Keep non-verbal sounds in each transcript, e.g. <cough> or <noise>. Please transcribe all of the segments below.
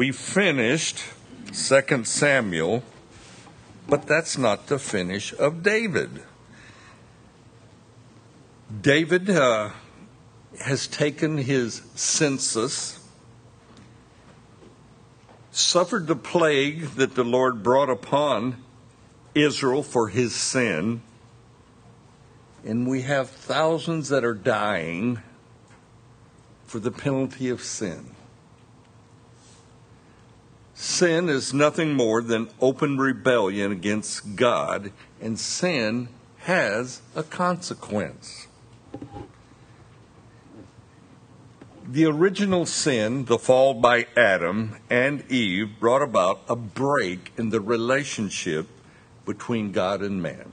We finished 2 Samuel, but that's not the finish of David. David uh, has taken his census, suffered the plague that the Lord brought upon Israel for his sin, and we have thousands that are dying for the penalty of sin. Sin is nothing more than open rebellion against God, and sin has a consequence. The original sin, the fall by Adam and Eve, brought about a break in the relationship between God and man.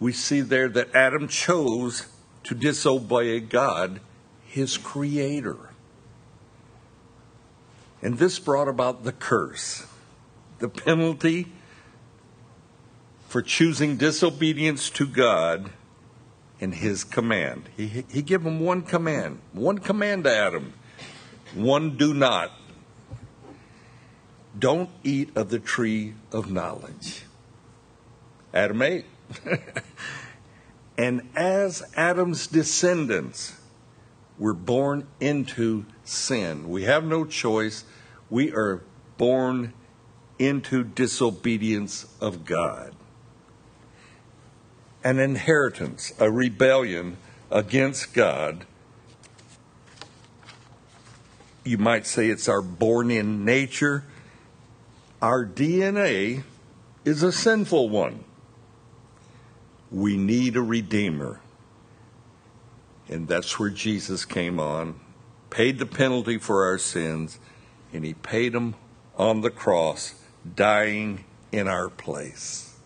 We see there that Adam chose to disobey God, his creator. And this brought about the curse, the penalty for choosing disobedience to God and his command. He, he gave him one command, one command to Adam one do not. Don't eat of the tree of knowledge. Adam ate. <laughs> and as Adam's descendants were born into sin, we have no choice. We are born into disobedience of God an inheritance, a rebellion against God. You might say it's our born in nature. Our DNA is a sinful one. We need a Redeemer. And that's where Jesus came on, paid the penalty for our sins, and He paid them on the cross, dying in our place.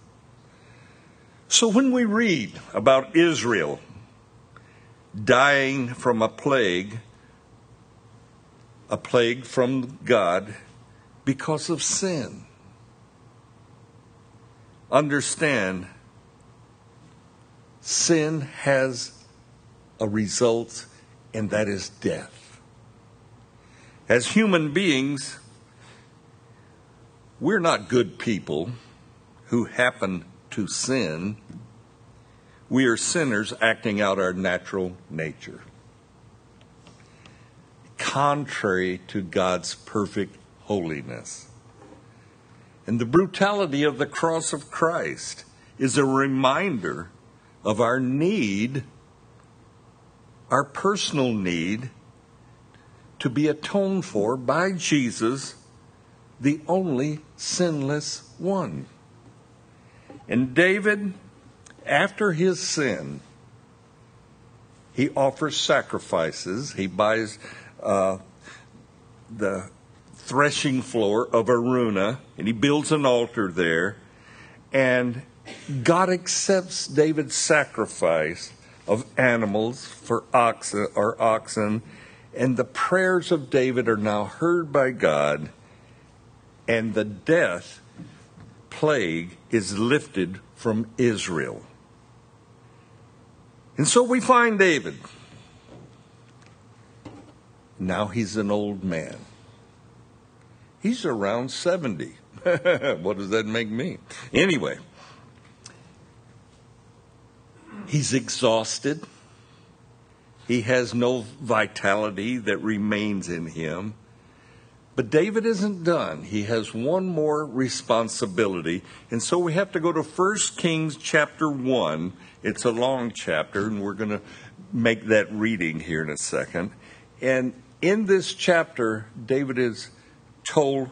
So when we read about Israel dying from a plague, a plague from God because of sin, understand sin has a result, and that is death. As human beings, we're not good people who happen to sin, we are sinners acting out our natural nature. Contrary to God's perfect holiness. And the brutality of the cross of Christ is a reminder of our need, our personal need, to be atoned for by Jesus, the only sinless one. And David, after his sin, he offers sacrifices. He buys uh, the threshing floor of Araunah and he builds an altar there. And God accepts David's sacrifice of animals for oxen or oxen, and the prayers of David are now heard by God, and the death plague is lifted from Israel. And so we find David. Now he's an old man. He's around 70. <laughs> what does that make me? Anyway, he's exhausted. He has no vitality that remains in him. But David isn't done. He has one more responsibility. And so we have to go to 1 Kings chapter 1. It's a long chapter, and we're going to make that reading here in a second. And in this chapter, David is told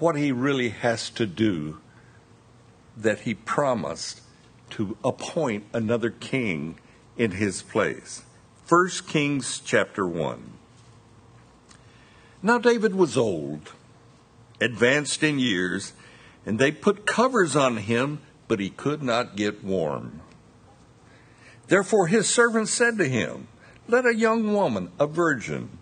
what he really has to do that he promised to appoint another king in his place. 1 Kings chapter 1. Now, David was old, advanced in years, and they put covers on him, but he could not get warm. Therefore, his servants said to him, Let a young woman, a virgin,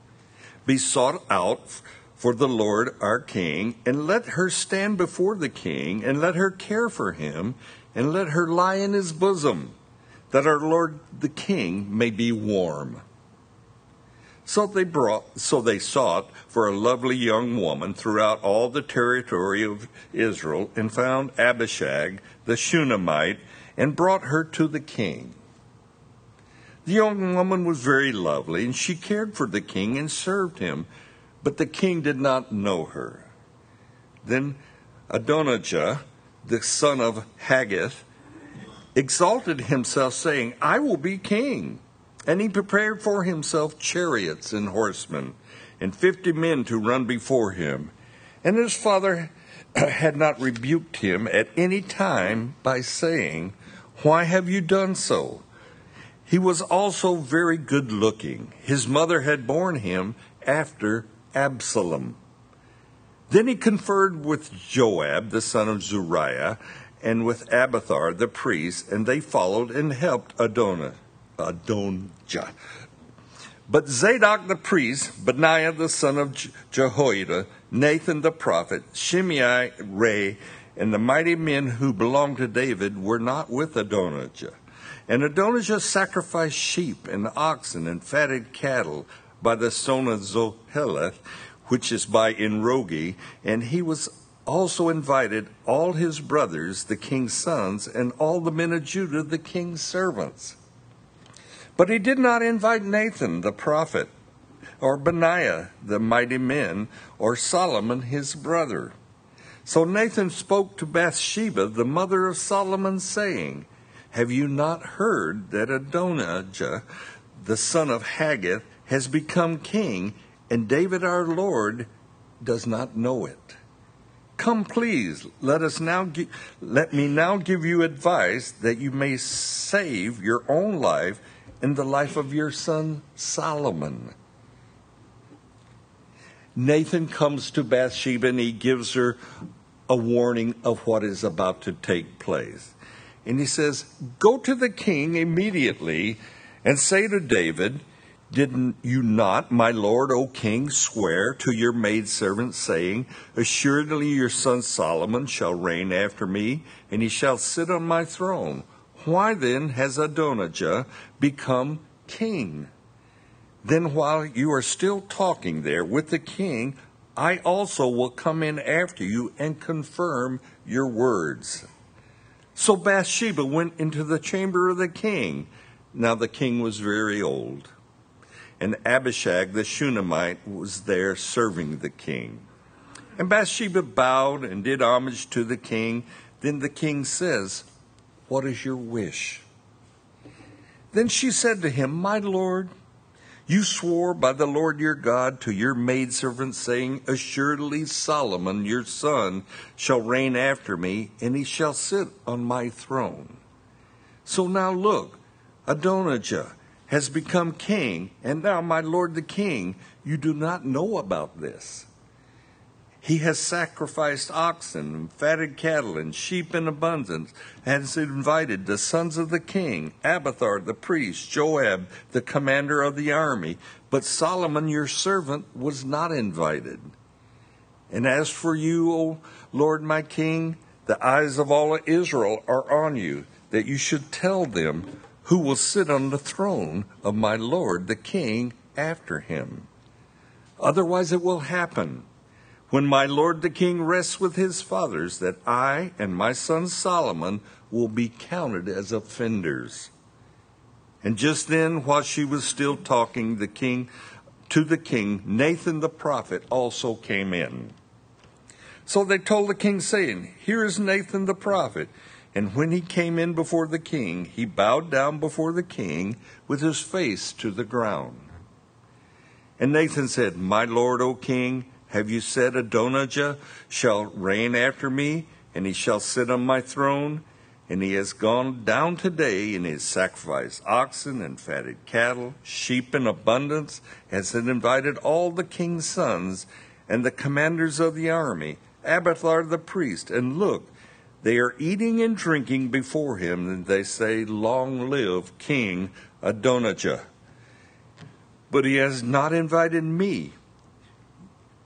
be sought out for the Lord our king, and let her stand before the king, and let her care for him, and let her lie in his bosom, that our Lord the king may be warm. So they brought so they sought for a lovely young woman throughout all the territory of Israel and found Abishag the Shunammite and brought her to the king. The young woman was very lovely and she cared for the king and served him, but the king did not know her. Then Adonijah, the son of Haggith, exalted himself, saying, I will be king. And he prepared for himself chariots and horsemen, and fifty men to run before him. And his father <clears throat> had not rebuked him at any time by saying, Why have you done so? He was also very good looking. His mother had borne him after Absalom. Then he conferred with Joab, the son of Zeruiah, and with Abiathar the priest, and they followed and helped Adonijah. Adonijah. But Zadok the priest, Benaiah the son of Jehoiada, Nathan the prophet, Shimei, Rei, and the mighty men who belonged to David were not with Adonijah. And Adonijah sacrificed sheep and oxen and fatted cattle by the stone of Zoheleth, which is by Enrogel, and he was also invited all his brothers, the king's sons, and all the men of Judah, the king's servants. But he did not invite Nathan the prophet, or Benaiah the mighty men, or Solomon his brother. So Nathan spoke to Bathsheba, the mother of Solomon, saying, Have you not heard that Adonijah, the son of Haggith, has become king, and David our Lord does not know it? Come, please, let us now gi- let me now give you advice that you may save your own life and the life of your son Solomon. Nathan comes to Bathsheba and he gives her a warning of what is about to take place. And he says, Go to the king immediately and say to David, Didn't you not, my lord, O king, swear to your maidservant, saying, Assuredly your son Solomon shall reign after me, and he shall sit on my throne? Why then has Adonijah become king? Then while you are still talking there with the king, I also will come in after you and confirm your words. So Bathsheba went into the chamber of the king. Now the king was very old, and Abishag the Shunammite was there serving the king. And Bathsheba bowed and did homage to the king. Then the king says, what is your wish? Then she said to him, My lord, you swore by the Lord your God to your maidservant, saying, Assuredly Solomon your son shall reign after me, and he shall sit on my throne. So now look, Adonijah has become king, and now, my lord the king, you do not know about this. He has sacrificed oxen and fatted cattle and sheep in abundance, and has invited the sons of the king, Abiathar the priest, Joab the commander of the army. But Solomon your servant was not invited. And as for you, O Lord my king, the eyes of all Israel are on you, that you should tell them who will sit on the throne of my Lord the king after him. Otherwise it will happen when my lord the king rests with his fathers, that I and my son Solomon will be counted as offenders. And just then, while she was still talking, the king to the king, Nathan the prophet also came in. So they told the king, saying, Here is Nathan the prophet. And when he came in before the king, he bowed down before the king with his face to the ground. And Nathan said, My lord, O king, have you said Adonijah shall reign after me, and he shall sit on my throne? And he has gone down today, and he has sacrificed oxen and fatted cattle, sheep in abundance, has invited all the king's sons and the commanders of the army, Abiathar the priest, and look, they are eating and drinking before him, and they say, Long live King Adonijah. But he has not invited me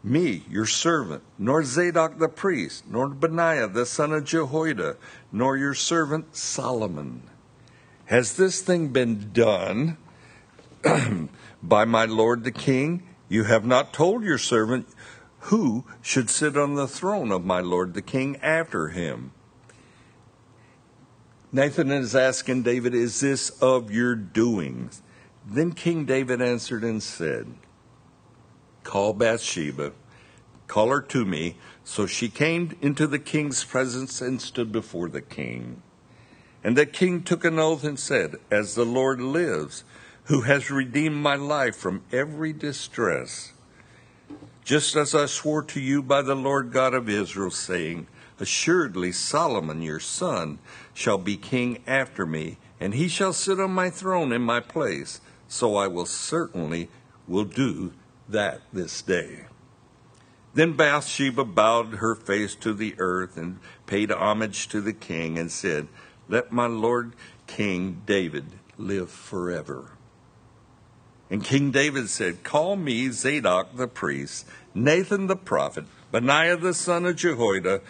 me, your servant, nor Zadok the priest, nor Benaiah the son of Jehoiada, nor your servant Solomon. Has this thing been done <clears throat> by my lord the king, you have not told your servant who should sit on the throne of my lord the king after him. Nathan is asking David, Is this of your doings? Then King David answered and said, Call Bathsheba, call her to me. So she came into the king's presence and stood before the king. And the king took an oath and said, As the Lord lives, who has redeemed my life from every distress, just as I swore to you by the Lord God of Israel, saying, Assuredly Solomon your son shall be king after me, and he shall sit on my throne in my place. So I will certainly will do that this day. Then Bathsheba bowed her face to the earth and paid homage to the king and said, Let my lord King David live forever. And King David said, Call me Zadok the priest, Nathan the prophet, Benaiah the son of Jehoiada.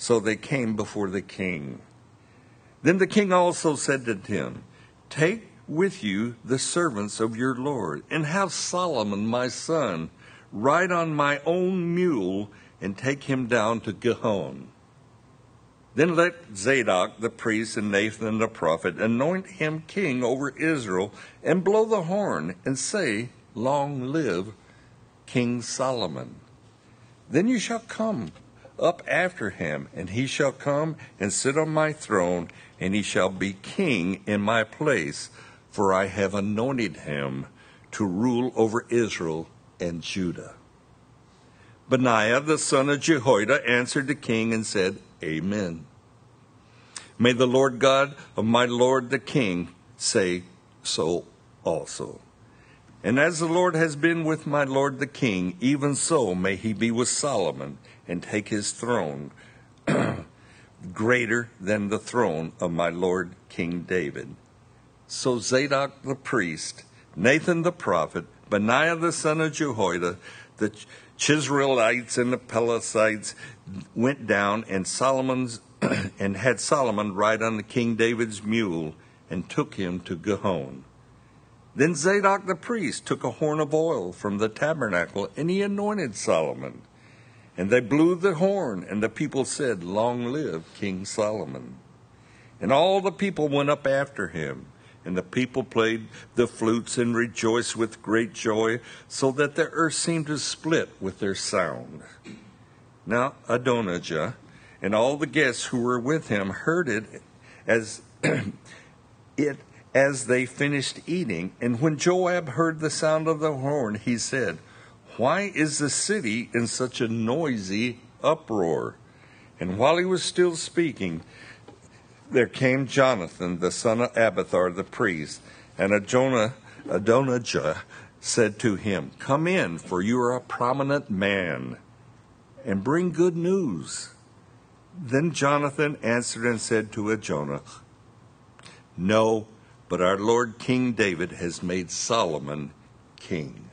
So they came before the king. Then the king also said to him, Take with you the servants of your Lord, and have Solomon my son ride on my own mule and take him down to Gihon. Then let Zadok the priest and Nathan the prophet anoint him king over Israel and blow the horn and say, Long live King Solomon. Then you shall come up after him, and he shall come and sit on my throne, and he shall be king in my place, for I have anointed him to rule over Israel and Judah. Benaiah the son of Jehoiada answered the king and said, Amen. May the Lord God of my Lord the king say so also. And as the Lord has been with my Lord the king, even so may he be with Solomon and take his throne <clears throat> greater than the throne of my Lord King David. So Zadok the priest, Nathan the prophet, Benaiah the son of Jehoiada, the Cherethites and the Pelethites went down and Solomon's <clears throat> and had Solomon ride on the King David's mule and took him to Gihon. Then Zadok the priest took a horn of oil from the tabernacle and he anointed Solomon. And they blew the horn, and the people said, Long live King Solomon. And all the people went up after him. And the people played the flutes and rejoiced with great joy, so that the earth seemed to split with their sound. Now Adonijah and all the guests who were with him heard it as <clears throat> it as they finished eating. And when Joab heard the sound of the horn, he said, Why is the city in such a noisy uproar? And while he was still speaking, there came Jonathan, the son of Abiathar the priest, and Adonijah, Adonijah said to him, Come in, for you are a prominent man, and bring good news. Then Jonathan answered and said to Adonijah, No, but our Lord King David has made Solomon king.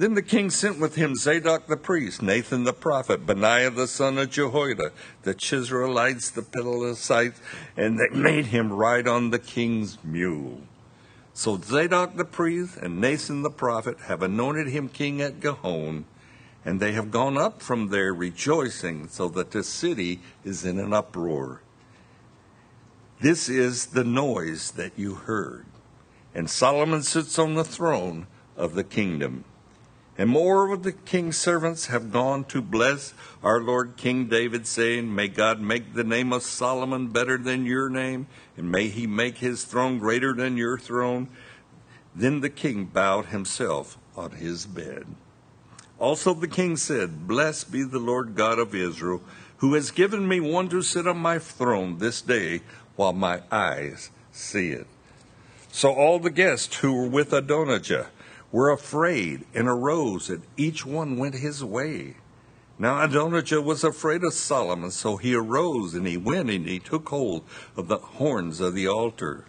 Then the king sent with him Zadok the priest, Nathan the prophet, Benaiah the son of Jehoiada, the Cherethites, the Pelethites, and they made him ride on the king's mule. So Zadok the priest and Nathan the prophet have anointed him king at Gihon, and they have gone up from there rejoicing, so that the city is in an uproar. This is the noise that you heard. And Solomon sits on the throne of the kingdom. And more of the king's servants have gone to bless our Lord King David, saying, May God make the name of Solomon better than your name, and may he make his throne greater than your throne. Then the king bowed himself on his bed. Also the king said, Blessed be the Lord God of Israel, who has given me one to sit on my throne this day while my eyes see it. So all the guests who were with Adonijah, were afraid and arose, and each one went his way. Now Adonijah was afraid of Solomon, so he arose and he went and he took hold of the horns of the altar.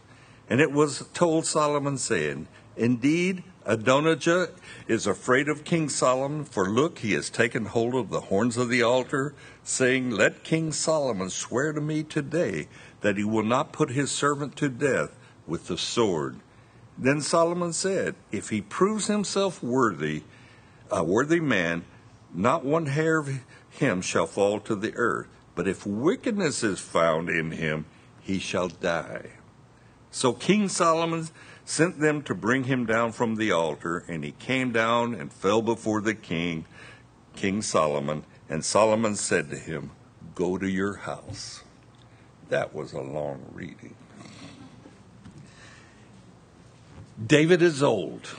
And it was told Solomon, saying, Indeed, Adonijah is afraid of King Solomon, for look, he has taken hold of the horns of the altar, saying, Let King Solomon swear to me today that he will not put his servant to death with the sword. Then Solomon said, If he proves himself worthy, a worthy man, not one hair of him shall fall to the earth. But if wickedness is found in him, he shall die. So King Solomon sent them to bring him down from the altar, and he came down and fell before the king, King Solomon. And Solomon said to him, Go to your house. That was a long reading. David is old.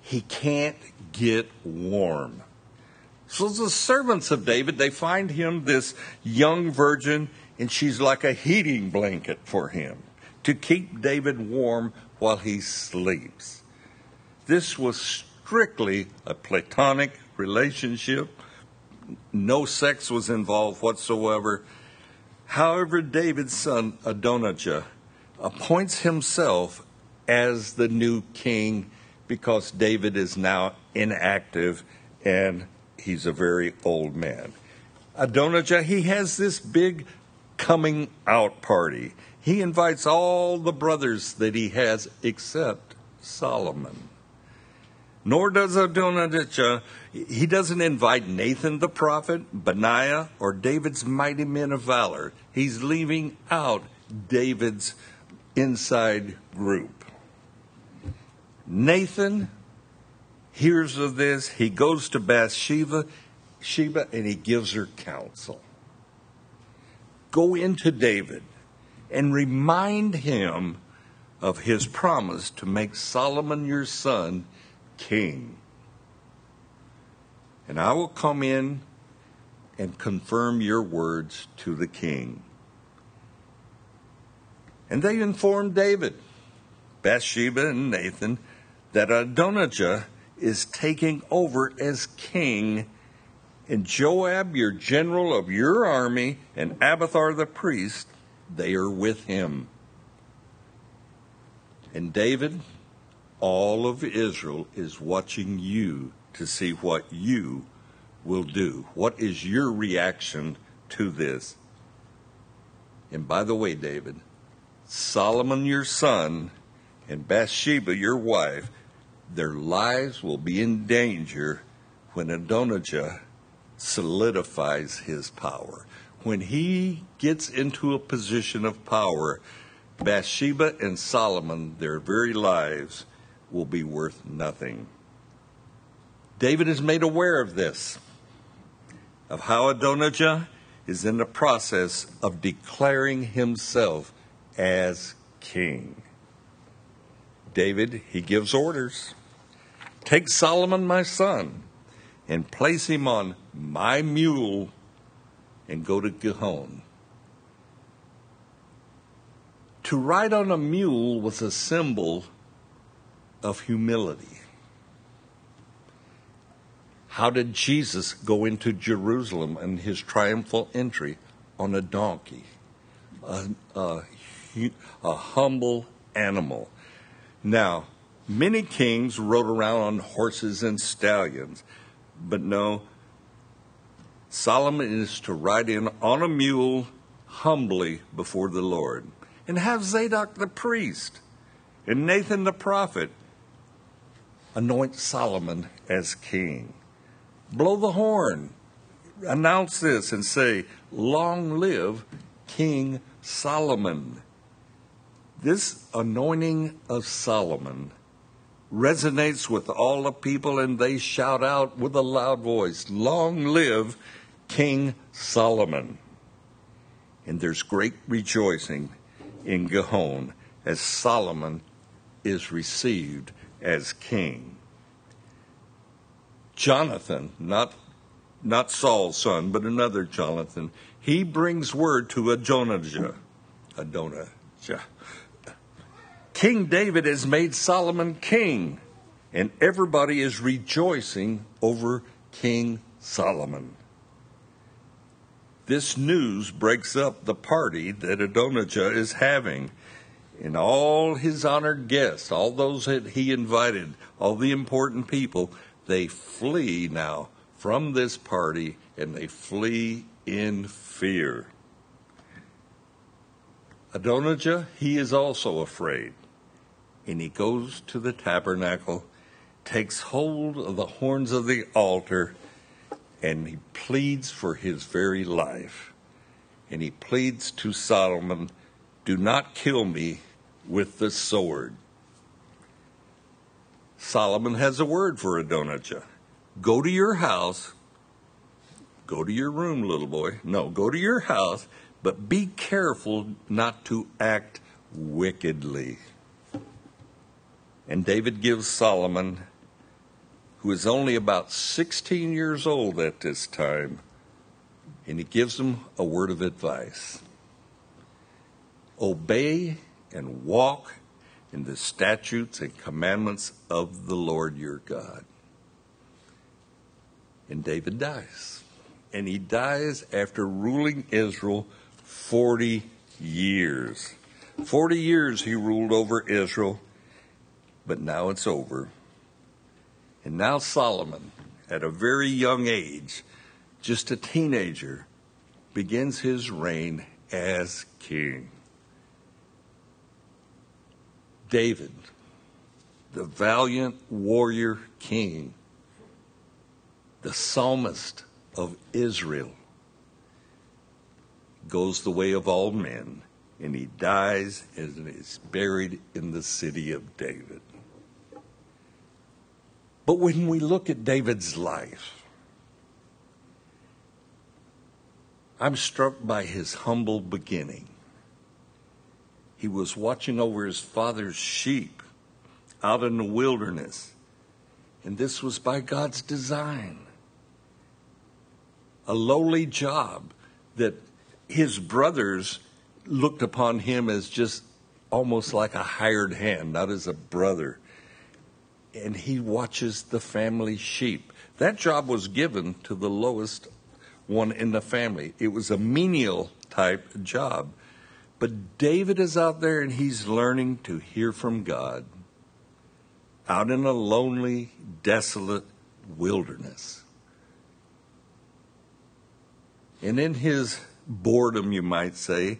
He can't get warm. So the servants of David, they find him this young virgin, and she's like a heating blanket for him to keep David warm while he sleeps. This was strictly a platonic relationship. No sex was involved whatsoever. However, David's son Adonijah appoints himself as the new king because David is now inactive and he's a very old man. Adonijah, he has this big coming out party. He invites all the brothers that he has except Solomon. Nor does Adonijah, he doesn't invite Nathan the prophet, Benaiah, or David's mighty men of valor. He's leaving out David's inside group. Nathan hears of this. He goes to Bathsheba, Sheba, and he gives her counsel. Go into David and remind him of his promise to make Solomon your son king. And I will come in and confirm your words to the king. And they informed David, Bathsheba, and Nathan that Adonijah is taking over as king, and Joab, your general of your army, and Abiathar the priest, they are with him. And David, all of Israel is watching you to see what you will do. What is your reaction to this? And by the way, David, Solomon your son and Bathsheba your wife their lives will be in danger when Adonijah solidifies his power. When he gets into a position of power, Bathsheba and Solomon, their very lives, will be worth nothing. David is made aware of this, of how Adonijah is in the process of declaring himself as king. David, he gives orders. Take Solomon, my son, and place him on my mule and go to Gihon. To ride on a mule was a symbol of humility. How did Jesus go into Jerusalem in his triumphal entry on a donkey? A, a, a humble animal. Now, Many kings rode around on horses and stallions, but no, Solomon is to ride in on a mule humbly before the Lord and have Zadok the priest and Nathan the prophet anoint Solomon as king. Blow the horn, announce this, and say, Long live King Solomon. This anointing of Solomon resonates with all the people, and they shout out with a loud voice, Long live King Solomon! And there's great rejoicing in Gihon as Solomon is received as king. Jonathan, not, not Saul's son, but another Jonathan, he brings word to Adonijah. Adonijah King David has made Solomon king, and everybody is rejoicing over King Solomon. This news breaks up the party that Adonijah is having. And all his honored guests, all those that he invited, all the important people, they flee now from this party and they flee in fear. Adonijah, he is also afraid. And he goes to the tabernacle, takes hold of the horns of the altar, and he pleads for his very life. And he pleads to Solomon, Do not kill me with the sword. Solomon has a word for Adonijah. Go to your house. Go to your room, little boy. No, go to your house, but be careful not to act wickedly. And David gives Solomon, who is only about 16 years old at this time, and he gives him a word of advice Obey and walk in the statutes and commandments of the Lord your God. And David dies. And he dies after ruling Israel 40 years. 40 years he ruled over Israel, but now it's over. And now Solomon, at a very young age, just a teenager, begins his reign as king. David, the valiant warrior king, the psalmist of Israel, goes the way of all men, and he dies and is buried in the city of David. But when we look at David's life, I'm struck by his humble beginning. He was watching over his father's sheep out in the wilderness. And this was by God's design. A lowly job that his brothers looked upon him as just almost like a hired hand, not as a brother. And he watches the family sheep. That job was given to the lowest one in the family. It was a menial type job. But David is out there and he's learning to hear from God out in a lonely, desolate wilderness. And in his boredom, you might say,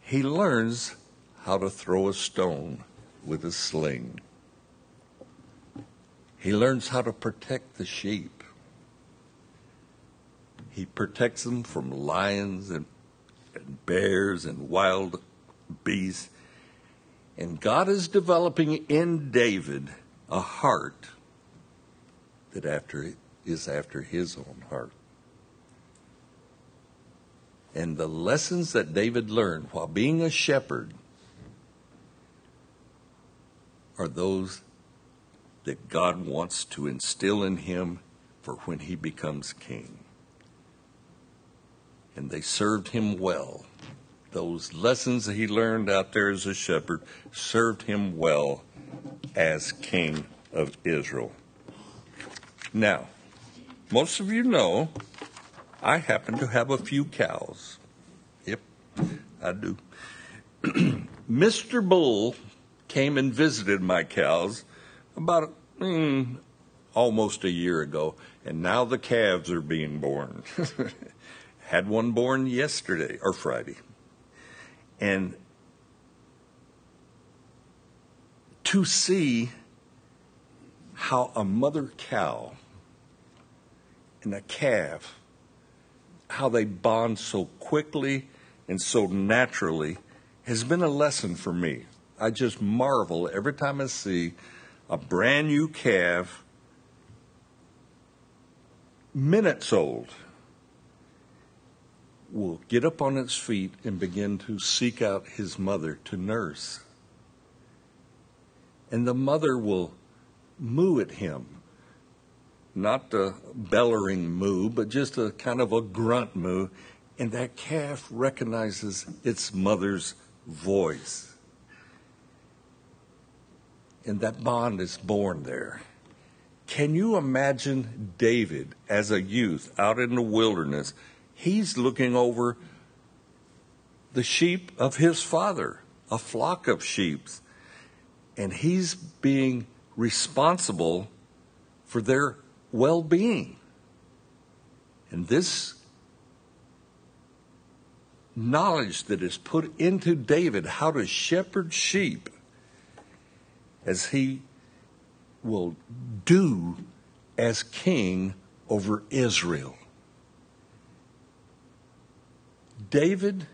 he learns how to throw a stone with a sling. He learns how to protect the sheep. He protects them from lions and and bears and wild beasts. And God is developing in David a heart that after is after his own heart. And the lessons that David learned while being a shepherd are those that God wants to instill in him for when he becomes king and they served him well. Those lessons that he learned out there as a shepherd served him well as king of Israel. Now, most of you know I happen to have a few cows. Yep, I do. <clears throat> Mr. Bull came and visited my cows about mm, almost a year ago, and now the calves are being born. <laughs> had one born yesterday or Friday. And to see how a mother cow and a calf, how they bond so quickly and so naturally, has been a lesson for me. I just marvel every time I see a brand new calf, minutes old will get up on its feet and begin to seek out his mother to nurse. And the mother will moo at him. Not a bellowing moo, but just a kind of a grunt moo. And that calf recognizes its mother's voice. And that bond is born there. Can you imagine David as a youth out in the wilderness? He's looking over the sheep of his father, a flock of sheep. And he's being responsible for their well being. And this knowledge that is put into David how to shepherd sheep as he will do as king over Israel. David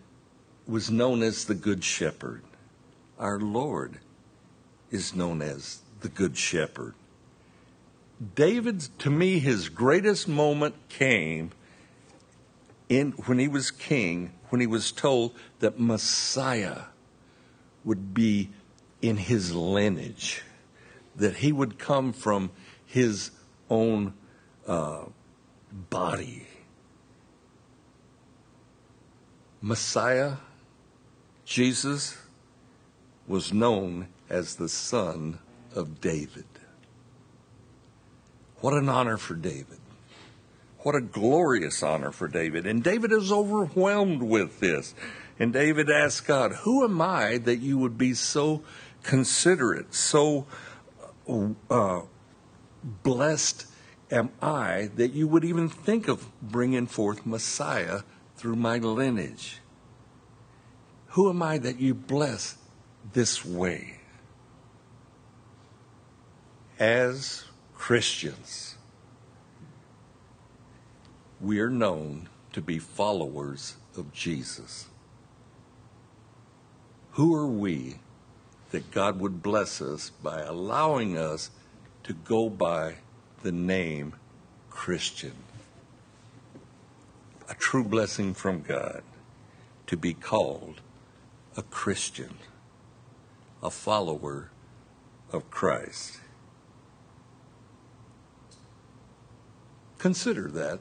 was known as the Good Shepherd. Our Lord is known as the Good Shepherd. David, to me, his greatest moment came in when he was king, when he was told that Messiah would be in his lineage, that he would come from his own uh, body. Messiah, Jesus, was known as the son of David. What an honor for David. What a glorious honor for David. And David is overwhelmed with this. And David asks God, Who am I that you would be so considerate, so uh, blessed am I that you would even think of bringing forth Messiah through my lineage? Who am I that you bless this way? As Christians, we are known to be followers of Jesus. Who are we that God would bless us by allowing us to go by the name Christian? A true blessing from God to be called a Christian, a follower of Christ. Consider that.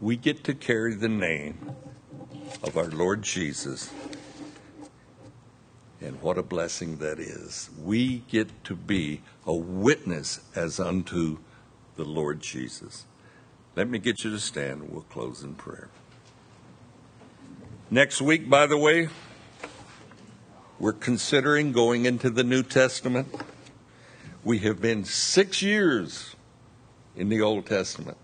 We get to carry the name of our Lord Jesus. And what a blessing that is. We get to be a witness as unto the Lord Jesus. Let me get you to stand we'll close in prayer. Next week, by the way, we're considering going into the New Testament. We have been six years in the Old Testament.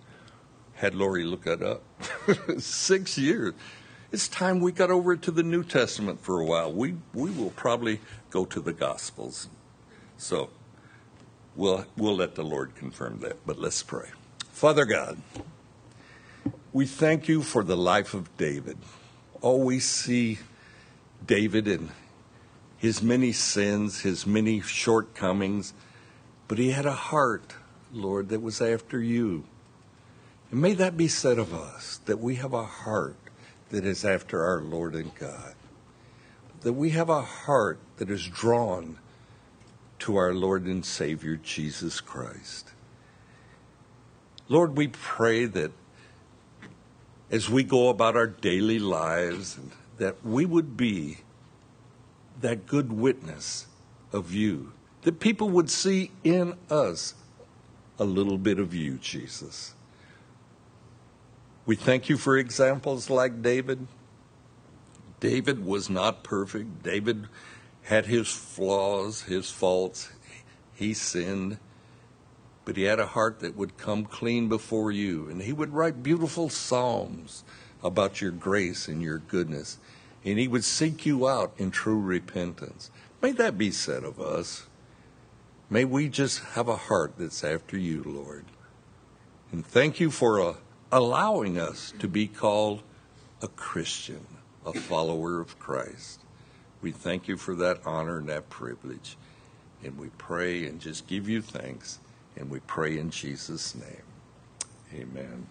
Had Lori look that up. <laughs> six years. It's time we got over to the New Testament for a while. We we will probably go to the Gospels. So we'll we'll let the Lord confirm that. But let's pray. Father God, we thank you for the life of David. We see David and his many sins, his many shortcomings, but he had a heart, Lord, that was after you. And may that be said of us, that we have a heart that is after our Lord and God, that we have a heart that is drawn to our Lord and Savior, Jesus Christ. Lord, we pray that as we go about our daily lives, that we would be that good witness of you, that people would see in us a little bit of you, Jesus. We thank you for examples like David. David was not perfect. David had his flaws, his faults. He sinned. But he had a heart that would come clean before you. And he would write beautiful psalms about your grace and your goodness and he would seek you out in true repentance. May that be said of us. May we just have a heart that's after you, Lord. And thank you for uh, allowing us to be called a Christian, a follower of Christ. We thank you for that honor and that privilege. And we pray and just give you thanks. And we pray in Jesus' name. Amen.